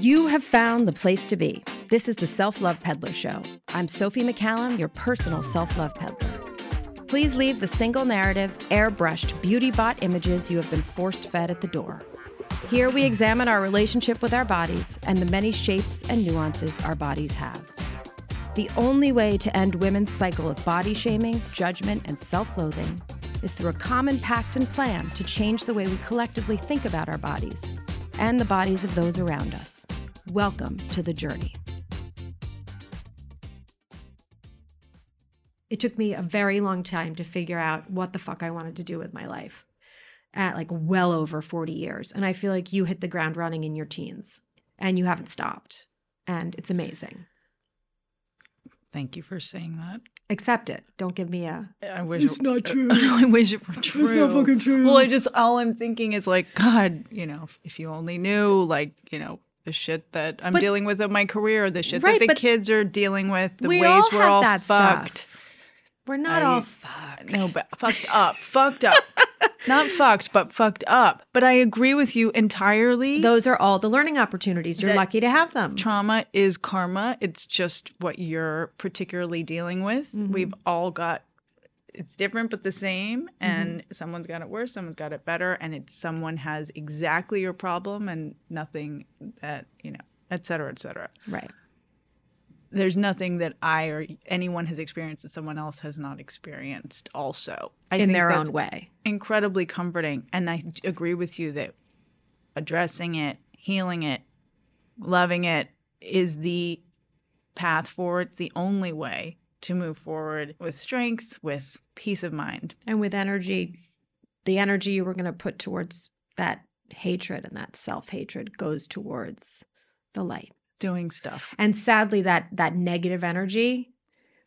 You have found the place to be. This is the Self Love Peddler Show. I'm Sophie McCallum, your personal self love peddler. Please leave the single narrative, airbrushed, beauty bot images you have been forced fed at the door. Here we examine our relationship with our bodies and the many shapes and nuances our bodies have. The only way to end women's cycle of body shaming, judgment, and self loathing is through a common pact and plan to change the way we collectively think about our bodies and the bodies of those around us. Welcome to the journey. It took me a very long time to figure out what the fuck I wanted to do with my life at like well over 40 years. And I feel like you hit the ground running in your teens and you haven't stopped. And it's amazing. Thank you for saying that. Accept it. Don't give me a. I wish It's not true. I wish it were true. It's not fucking true. Well, I just all I'm thinking is like, God, you know, if you only knew, like, you know, the shit that I'm But- dealing with in my career, the shit Right, that the kids are dealing with, the we ways all we're all that fucked. stuff. We're not I- all fucked. No, but fucked up, fucked up, not fucked, but fucked up. But I agree with you entirely. Those are all the learning opportunities. You're lucky to have them. trauma is karma. It's just what you're particularly dealing with. Mhm. We've all got it's different but the same Mm-hmm. and someone's got it worse, someone's got it better and it's someone has exactly your problem and nothing that, you know, et cetera, et cetera. Right. There's nothing that I or anyone has experienced that someone else has not experienced also. I in their own way. incredibly comforting. And I agree with you that addressing it, healing it, loving it is the path forward. It's the only way to move forward with strength, with peace of mind. And with energy, the energy you were going to put towards that hatred and that self hatred goes towards the light. Doing stuff. And sadly, that that negative energy,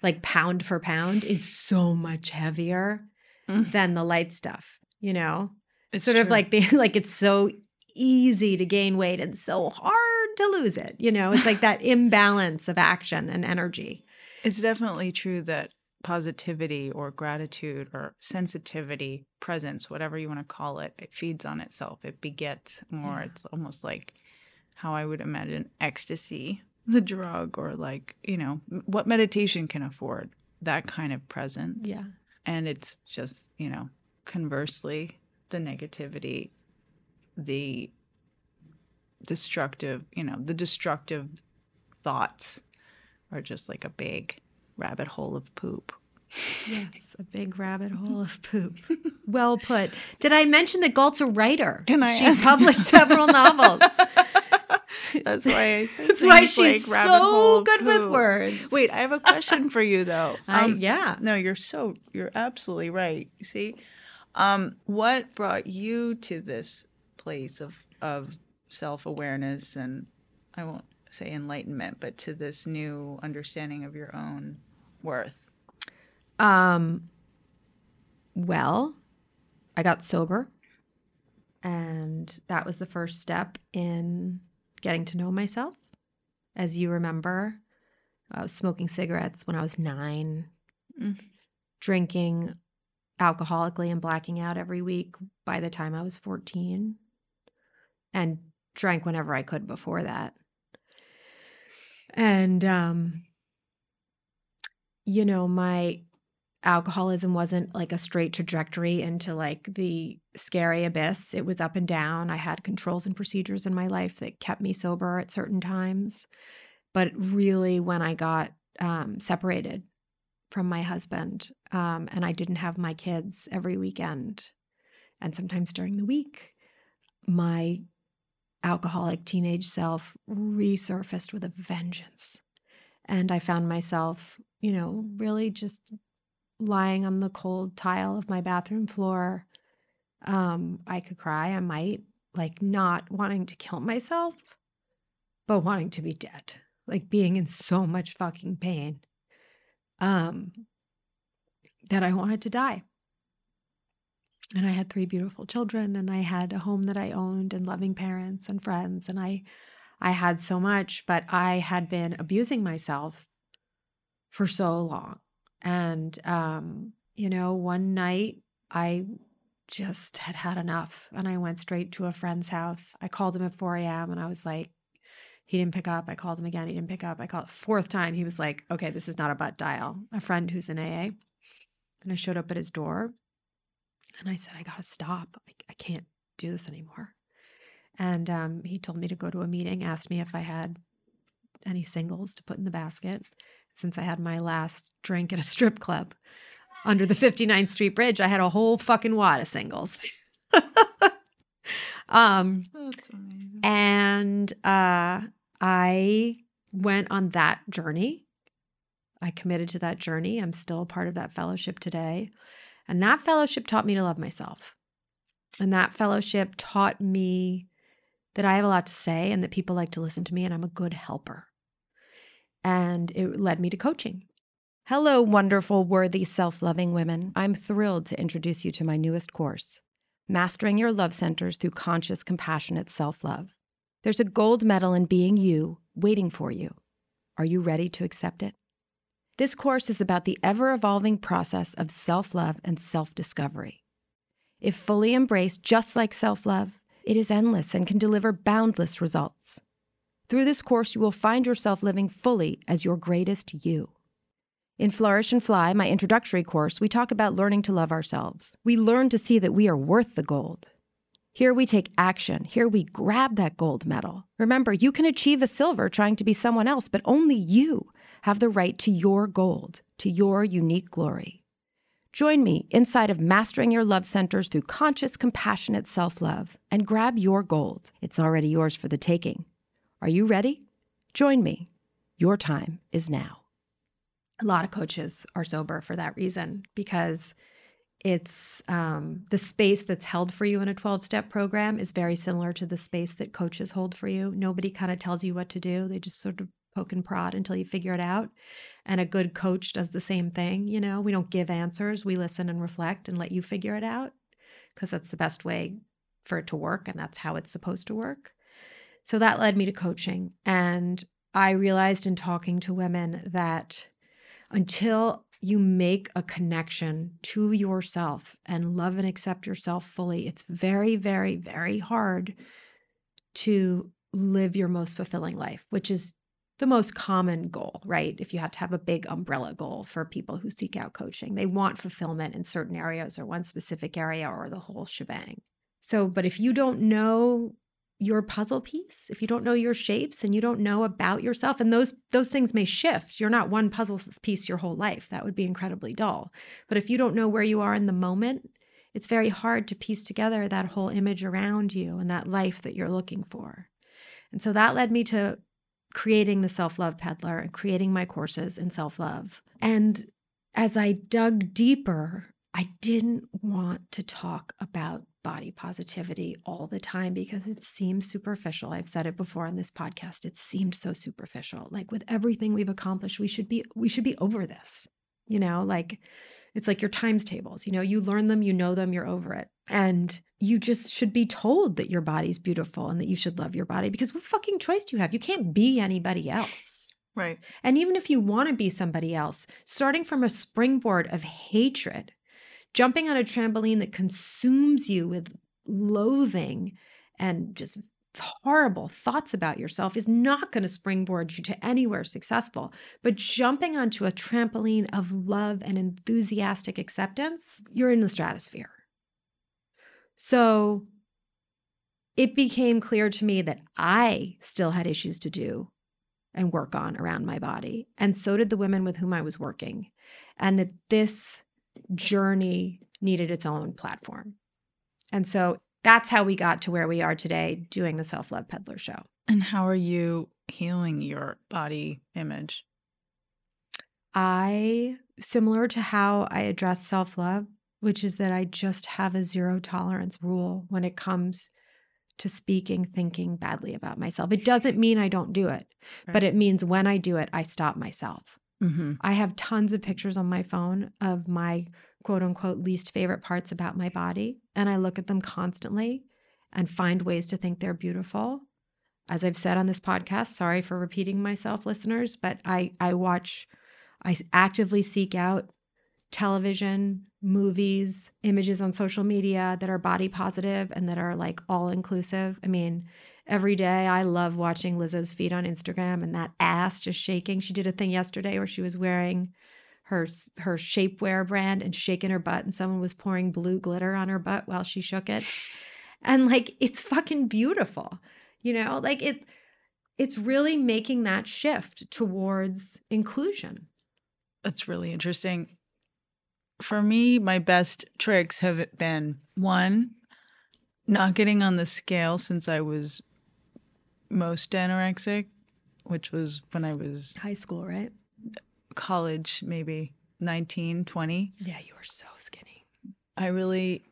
like pound for pound, is so much heavier Mm. than the light stuff. You know, It's sort of like the like it's so easy to gain weight and so hard to lose it. You know, it's like that imbalance of action and energy. It's definitely true that positivity or gratitude or sensitivity, presence, whatever you want to call it, it feeds on itself. It begets more. Yeah. It's almost like how I would imagine ecstasy, the drug, or like, you know, what meditation can afford that kind of presence. Yeah. And it's just, you know, conversely, the negativity, the destructive, you know, the destructive thoughts are just like a big rabbit hole of poop. Yes, a big rabbit hole of poop. Well put. Did I mention that Galt's a writer? Can I She's ask- published several novels. That's why. That's why she's like so of good with words. Wait, I have a question for you though. I, Um, yeah. No, you're so you're absolutely right. You see, um, what brought you to this place of of self awareness and I won't say enlightenment, but to this new understanding of your own worth? Um. Well, I got sober, and that was the first step in getting to know myself. As you remember, I was smoking cigarettes when I was nine, Mm. drinking alcoholically and blacking out every week by the time I was 14, and drank whenever I could before that. And, um, you know, my alcoholism wasn't like a straight trajectory into like the scary abyss. It was up and down. I had controls and procedures in my life that kept me sober at certain times. But really, when I got um, separated from my husband um, and I didn't have my kids every weekend and sometimes during the week, my alcoholic teenage self resurfaced with a vengeance. And I found myself, you know, really just lying on the cold tile of my bathroom floor. Um, I could cry, I might, like not wanting to kill myself, but wanting to be dead, like being in so much fucking pain um, that I wanted to die. And I had three beautiful children, and I had a home that I owned, and loving parents and friends, and I, I had so much, but I had been abusing myself for so long. And, um, you know, one night I just had had enough and I went straight to a friend's house. I called him at 4 a.m. and I was like, He didn't pick up. I called him again. He didn't pick up. I called fourth time. He was like, okay, this is not a butt dial. A friend who's in AA. And I showed up at his door and I said, I got to stop. I, I can't do this anymore. And um, he told me to go to a meeting, asked me if I had any singles to put in the basket. Since I had my last drink at a strip club under the 59th Street Bridge, I had a whole fucking wad of singles. um, That's amazing. and uh, I went on that journey. I committed to that journey. I'm still a part of that fellowship today. And that fellowship taught me to love myself. And that fellowship taught me that I have a lot to say and that people like to listen to me and I'm a good helper. And it led me to coaching. Hello, wonderful, worthy, self loving women. I'm thrilled to introduce you to my newest course, Mastering Your Love Centers Through Conscious, Compassionate Self Love. There's a gold medal in being you waiting for you. Are you ready to accept it? This course is about the ever evolving process of self love and self discovery. If fully embraced, just like self love, it is endless and can deliver boundless results. Through this course, you will find yourself living fully as your greatest you. In Flourish and Fly, my introductory course, we talk about learning to love ourselves. We learn to see that we are worth the gold. Here we take action. Here we grab that gold medal. Remember, you can achieve a silver trying to be someone else, but only you have the right to your gold, to your unique glory. Join me inside of Mastering Your Love Centers through conscious, compassionate self love and grab your gold. It's already yours for the taking. Are you ready? Join me. Your time is now. a lot of coaches are sober for that reason because it's um, the space that's held for you in a 12 step program is very similar to the space that coaches hold for you. Nobody kind of tells you what to do, they just sort of poke and prod until you figure it out. And a good coach does the same thing. You know, we don't give answers, we listen and reflect and let you figure it out because that's the best way for it to work and that's how it's supposed to work. So that led me to coaching. And I realized in talking to women that until you make a connection to yourself and love and accept yourself fully, it's very, very, very hard to live your most fulfilling life, which is the most common goal, right? If you have to have a big umbrella goal for people who seek out coaching, they want fulfillment in certain areas or one specific area or the whole shebang. So, but if you don't know your puzzle piece if you don't know your shapes and you don't know about yourself and those those things may shift you're not one puzzle piece your whole life that would be incredibly dull but if you don't know where you are in the moment it's very hard to piece together that whole image around you and that life that you're looking for and so that led me to creating the self-love peddler and creating my courses in self-love and as i dug deeper i didn't want to talk about body positivity all the time because it seems superficial. I've said it before on this podcast. It seemed so superficial. Like with everything we've accomplished, we should be we should be over this. You know, like it's like your times tables. You know, you learn them, you know them, you're over it. And you just should be told that your body's beautiful and that you should love your body because what fucking choice do you have? You can't be anybody else. Right. And even if you want to be somebody else, starting from a springboard of hatred jumping on a trampoline that consumes you with loathing and just horrible thoughts about yourself is not going to springboard you to anywhere successful. But jumping onto a trampoline of love and enthusiastic acceptance, you're in the stratosphere. So it became clear to me that I still had issues to do and work on around my body. And so did the women with whom I was working. And that this journey needed its own platform. And so that's how we got to where we are today doing the Self Love Peddler show. And how are you healing your body image? I, similar to how I address self love, which is that I just have a zero tolerance rule when it comes to speaking, thinking badly about myself. It doesn't mean I don't do it, right. but it means when I do it, I stop myself. Mm-hmm. I have tons of pictures on my phone of my quote unquote least favorite parts about my body. And I look at them constantly and find ways to think they're beautiful. As I've said on this podcast, sorry for repeating myself, listeners, but I, I watch, I actively seek out television, movies, images on social media that are body positive and that are like all inclusive. I mean, every day. I love watching Lizzo's feed on Instagram and that ass just shaking. She did a thing yesterday where she was wearing her her shapewear brand and shaking her butt and someone was pouring blue glitter on her butt while she shook it. And like it's fucking beautiful. You know, like it it's really making that shift towards inclusion. That's really interesting. For me, my best tricks have been one, not getting on the scale since I was most anorexic, which was when I was High school, right? college, maybe 19, 20. Yeah, you were so skinny. I really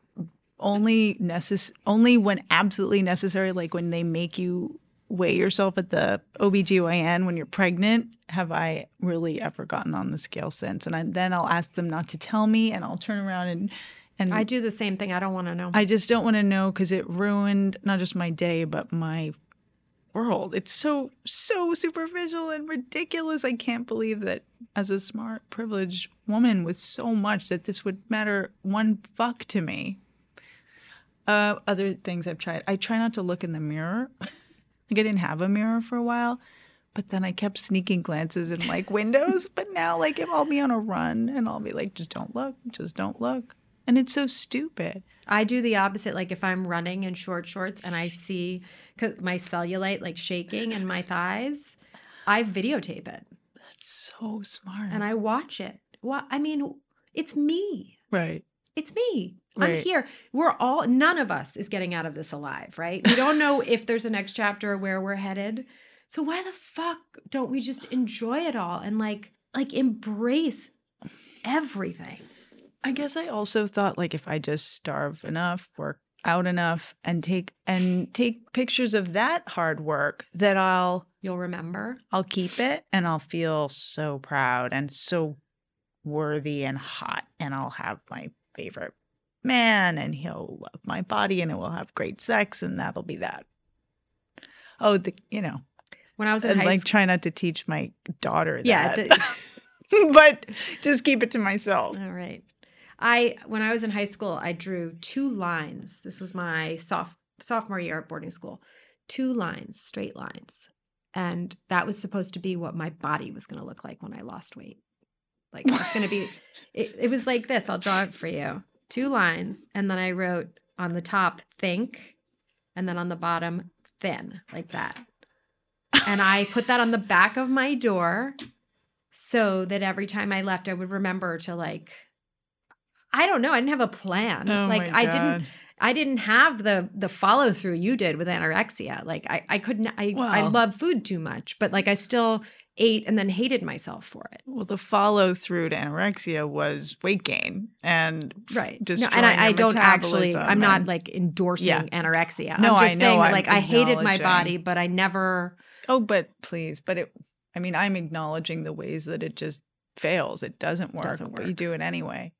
only necess- only when absolutely necessary, like when they make you weigh yourself at the OBGYN when you're pregnant, have I really ever gotten on the scale since. And I, then I'll ask them not to tell me and I'll turn around and and I do the same thing. I don't want to know. I just don't want to know because it ruined not just my day, but my world. It's so, so superficial and ridiculous. I can't believe that as a smart, privileged woman with so much that this would matter one fuck to me. Uh, other things I've tried. I try not to look in the mirror. like I didn't have a mirror for a while, but then I kept sneaking glances in like windows. but now, like, if I'll be on a run and I'll be like, just don't look, just don't look. And it's so stupid. I do the opposite. Like if I'm running in short shorts and I see my cellulite like shaking in my thighs, I videotape it That's so smart. and I watch it. Well, I mean, it's me. right. It's me. I'm here. We're all, none of us is getting out of this alive, right? We don't know if there's a next chapter or where we're headed. So why the fuck don't we just enjoy it all and like, like embrace everything? I guess I also thought like if I just starve enough, work out enough and take and take pictures of that hard work that I'll You'll remember. I'll keep it and I'll feel so proud and so worthy and hot and I'll have my favorite man and he'll love my body and we'll have great sex and that'll be that. Oh, the you know, When I was in and high like school. try not to teach my daughter Yeah. that. the- but just keep it to myself. All right. I when I was in high school, I drew two lines. This was my soph- sophomore year at boarding school. Two lines, straight lines. And that was supposed to be what my body was going to look like when I lost weight. Like it was going to be it, it was like this. I'll draw it for you. Two lines and then I wrote on the top think and then on the bottom thin, like that. And I put that on the back of my door so that every time I left, I would remember to like, I don't know. I didn't have a plan. Oh like I didn't, I didn't have the the follow through you did with anorexia. Like I, I couldn't. I, I love food too much, but like I still ate and then hated myself for it. Well, the follow through to anorexia was weight gain and Right. No, and I, I don't actually. I'm not like endorsing Yeah. anorexia. No, I'm I just know, saying that like I hated my body, but I never. oh, but please, but it. I mean, I'm acknowledging the ways that it just fails. It doesn't work, Doesn't but you do it anyway.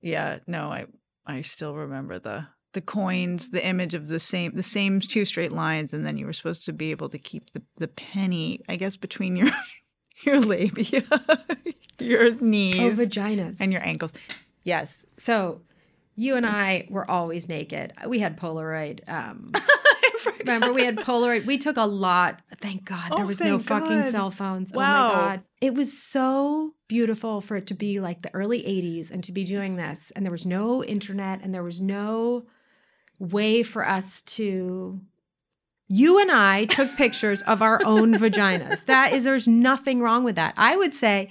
Yeah, no, I I still remember the the coins, the image of the same the same two straight lines, and then you were supposed to be able to keep the the penny, I guess, between your your labia, your Oh, knees, vaginas and your ankles. Yes. So, you and I were always naked. We had Polaroid. Um, remember, we had Polaroid. We took a lot. Thank God there Oh, was no thank fucking cell phones. Oh Wow. my God. It was so beautiful for it to be like the early 80s and to be doing this. And there was no internet and there was no way for us to. You and I took pictures of our own vaginas. That is, there's nothing wrong with that. I would say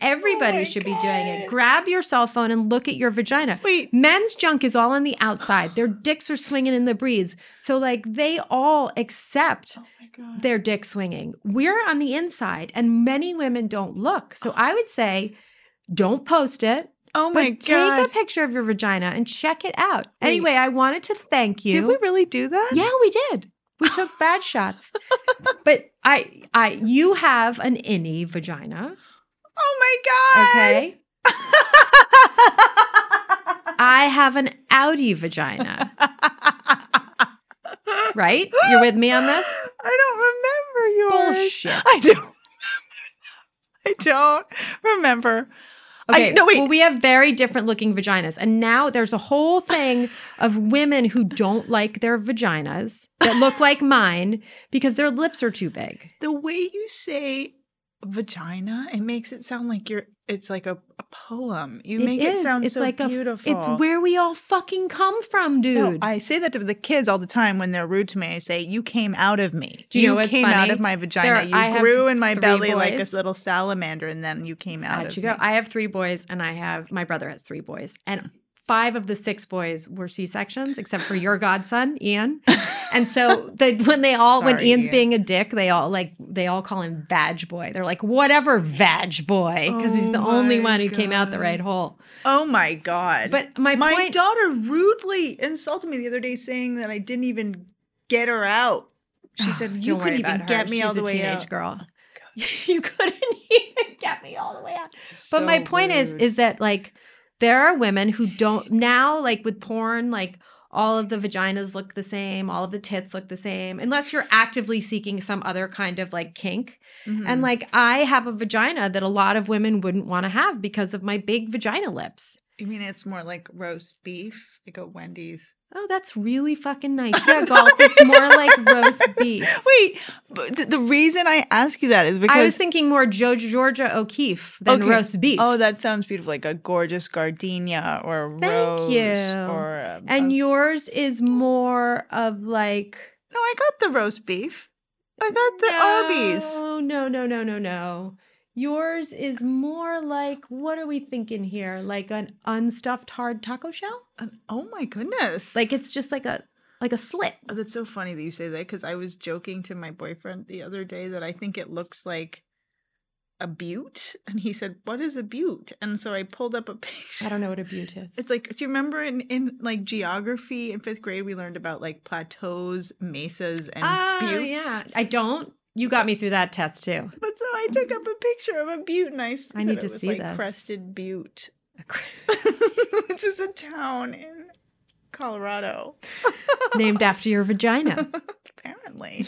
everybody Oh should be doing it. Grab your cell phone and look at your vagina. Wait, Men's junk is all on the outside. Their dicks are swinging in the breeze. So, like, they all accept Oh their dick swinging. We're on the inside, and many women don't look. So, I would say, don't post it, Oh but god! take a picture of your vagina and check it out. Wait. Anyway, I wanted to thank you. Did we really do that? Yeah, we did. We took bad shots. But I, I, you have an innie vagina. Oh my god. Okay. I have an outie vagina. Right? You're with me on this? I don't remember yours. Bullshit. I don't. I don't remember. Okay, no, wait. Well, we have very different looking vaginas. And now there's a whole thing of women who don't like their vaginas that look like mine because their lips are too big. the way you say vagina, it makes it sound like you're. It's like a, a poem. You make is. it sound it's so like beautiful. A, it's where we all fucking come from, dude. No, I say that to the kids all the time when they're rude to me. I say, "You came out of me. Do you know what's came out of my vagina. There- you I grew in my belly like boys. a little salamander, and then you came out How'd you me." go? I have three boys, and I have my brother has three boys, and five of the six boys were C sections, except for your godson Ian. And so the when they all when Ian's Ian. being a dick, they all like they all call him Vag Boy. They're like whatever Vag Boy because he's Oh the only my one who came out the right hole. oh my god! But my, my point, daughter rudely insulted me the other day, saying that I didn't even get her out. She ah, said, "You couldn't even her. get me She's all the a way teenage out." girl. Oh you couldn't even get me all the way out. But my point is is that like there are women who don't now like with porn like all of the vaginas look the same, all of the tits look the same unless you're actively seeking some other kind of like kink. Mhm. And like I have a vagina that a lot of women wouldn't want to have because of my big vagina lips. you mean it's more like roast beef, like a Wendy's? Oh, that's really fucking nice. Yeah, Galt, it's more like roast beef. Wait, but th- the reason I ask you that is because I was thinking more Georgia Georgia O'Keeffe than Okay. roast beef. Oh, that sounds beautiful, like a gorgeous gardenia or a Thank rose you. or a, and a- yours is more of like no, I got the roast beef. I got the Arby's. Oh no, no, no, no, no. Yours is more like what are we thinking here? Like an unstuffed hard taco shell? And- oh my goodness! Like it's just like a like a slit. Oh, that's so funny that you say that because I was joking to my boyfriend the other day that I think it looks like a butte, and he said, "What is a butte?" And so I pulled up a picture. I don't know what a butte is. It's like, do you remember in, in like geography in fifth grade we learned about like plateaus, mesas, and Ah, buttes? yeah. I don't. You got me through that test too. But so I took up a picture of a butte and I, I need to see like this. Crested Butte, which is a town in Colorado. Named after your vagina. Apparently,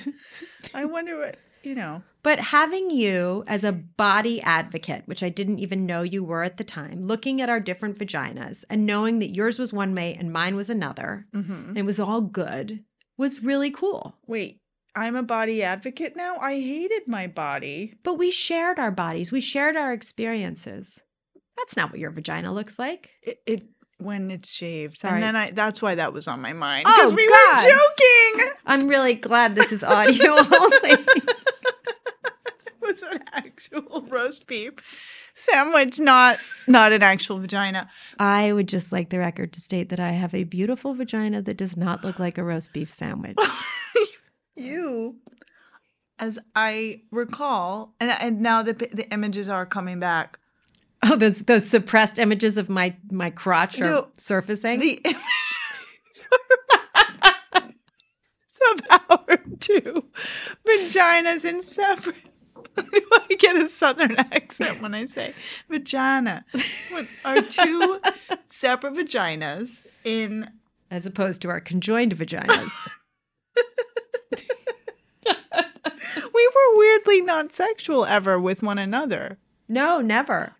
I wonder what you know. But having you as a body advocate, which I didn't even know you were at the time, looking at our different vaginas and knowing that yours was one way and mine was another, hmm and it was all good, was really cool. Wait, I'm a body advocate now. I hated my body. But we shared our bodies, we shared our experiences. That's not what your vagina looks like. It, it when it's shaved, Sorry. and then I that's why that was on my mind Oh, because we God. were joking. I'm really glad this is audio only. it was an actual roast beef sandwich, not not an actual vagina. I would just like the record to state that I have a beautiful vagina that does not look like a roast beef sandwich. you, as I recall, and and now the the images are coming back. Oh, those those suppressed images of my my crotch are No, surfacing. The somehow our two vaginas in separate. I get a southern accent when I say vagina. Our two separate vaginas in as opposed to our conjoined vaginas. we were weirdly not sexual ever with one another. no, never.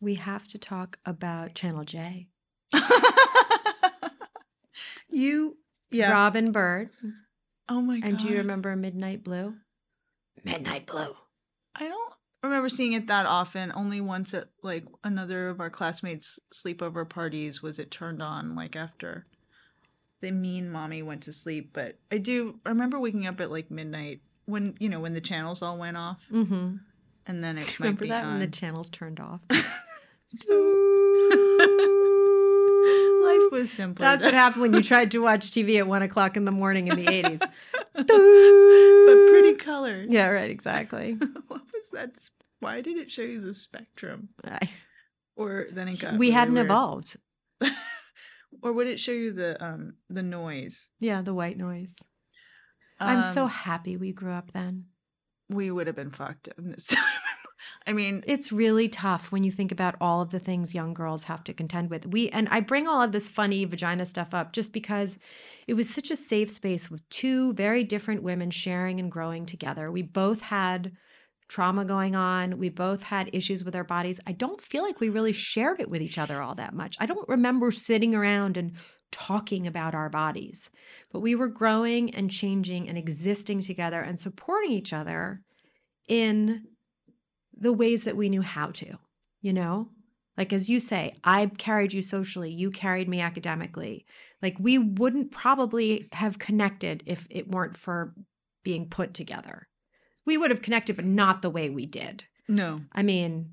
We have to talk about Channel J. you yeah. Robin Byrd. oh my god. And do you remember Midnight Blue? Midnight Blue. I don't remember seeing it that often. Only once at like another of our classmates' sleepover parties was it turned on like after the mean mommy went to sleep. But I do I remember waking up at like midnight when you know when the channels all went off, Mm-hmm. and then it might Remember be that when the channels turned off? So life was simpler. That's what happened when you tried to watch TV at one o'clock in the morning in the 80s. but pretty colors. Yeah, right, exactly. what was that? Why did it show you the spectrum? I- Or then it got we really hadn't weird. evolved. or would it show you the um the noise? Yeah, the white noise. I'm so Um, happy we grew up then. we would have been fucked in this time. I mean, It's really tough when you think about all of the things young girls have to contend with. We and I bring all of this funny vagina stuff up just because it was such a safe space with two very different women sharing and growing together. We both had trauma going on. We both had issues with our bodies. I don't feel like we really shared it with each other all that much. I don't remember sitting around and talking about our bodies, but we were growing and changing and existing together and supporting each other in the ways that we knew how to, you know? Like, as you say, I carried you socially, you carried me academically. Like, we wouldn't probably have connected if it weren't for being put together. We would have connected, but not the way we did. No. I mean,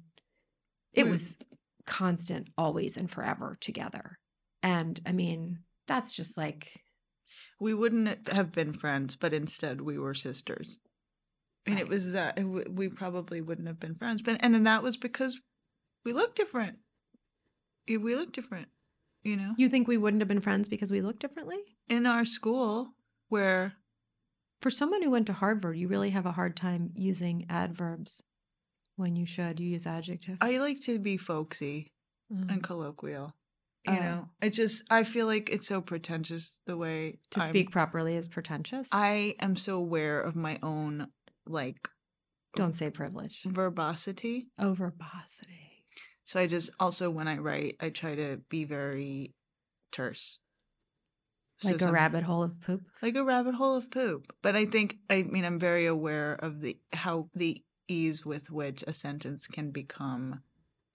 it was constant, always and forever together. And I mean, that's just like, We wouldn't have been friends, but instead we were sisters. And it was that we probably wouldn't have been friends, but and then that was because we look different. We look different, you know. you think we wouldn't have been friends because we look differently? In our school, where For someone who went to Harvard, you really have a hard time using adverbs when you should. You use adjectives. I like to be folksy Mm. and colloquial, you Oh. know, I just I feel like it's so pretentious the way to I'm- speak properly is pretentious. I am so aware of my own like don't say privilege. verbosity. oh verbosity So I just also when I write, I try to be very terse. So Like a some- rabbit hole of poop. like a rabbit hole of poop. But I think I mean I'm very aware of the how the ease with which a sentence can become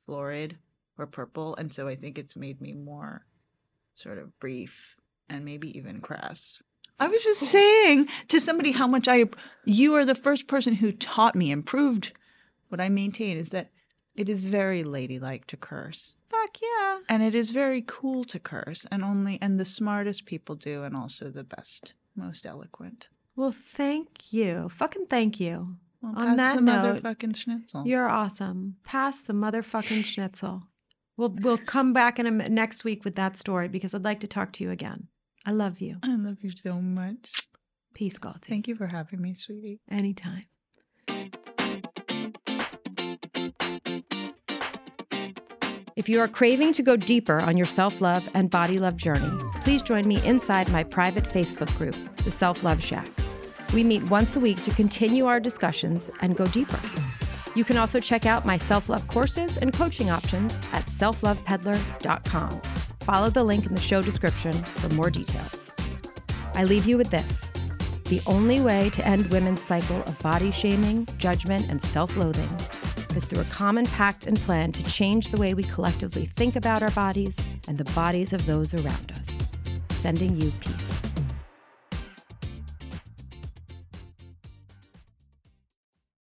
florid or purple, and so I think it's made me more sort of brief and maybe even crass. I was just saying to somebody how much I you are the first person who taught me and proved what I maintain is that it is very ladylike to curse. Fuck yeah. And it is very cool to curse, and only and the smartest people do, and also the best, most eloquent. Well, thank you. Fucking thank you. Well, On pass that the note, motherfucking schnitzel. You're awesome. Pass the motherfucking schnitzel. We'll we'll come back in a, next week with that story because I'd like to talk to you again. I love you. I love you so much. Peace, Galti. Thank you for having me, sweetie. Anytime. If you are craving to go deeper on your self love and body love journey, please join me inside my private Facebook group, The Self Love Shack. We meet once a week to continue our discussions and go deeper. You can also check out my self love courses and coaching options at selflovepeddler.com. Follow the link in the show description for more details. I leave you with this the only way to end women's cycle of body shaming, judgment, and self loathing is through a common pact and plan to change the way we collectively think about our bodies and the bodies of those around us. Sending you peace.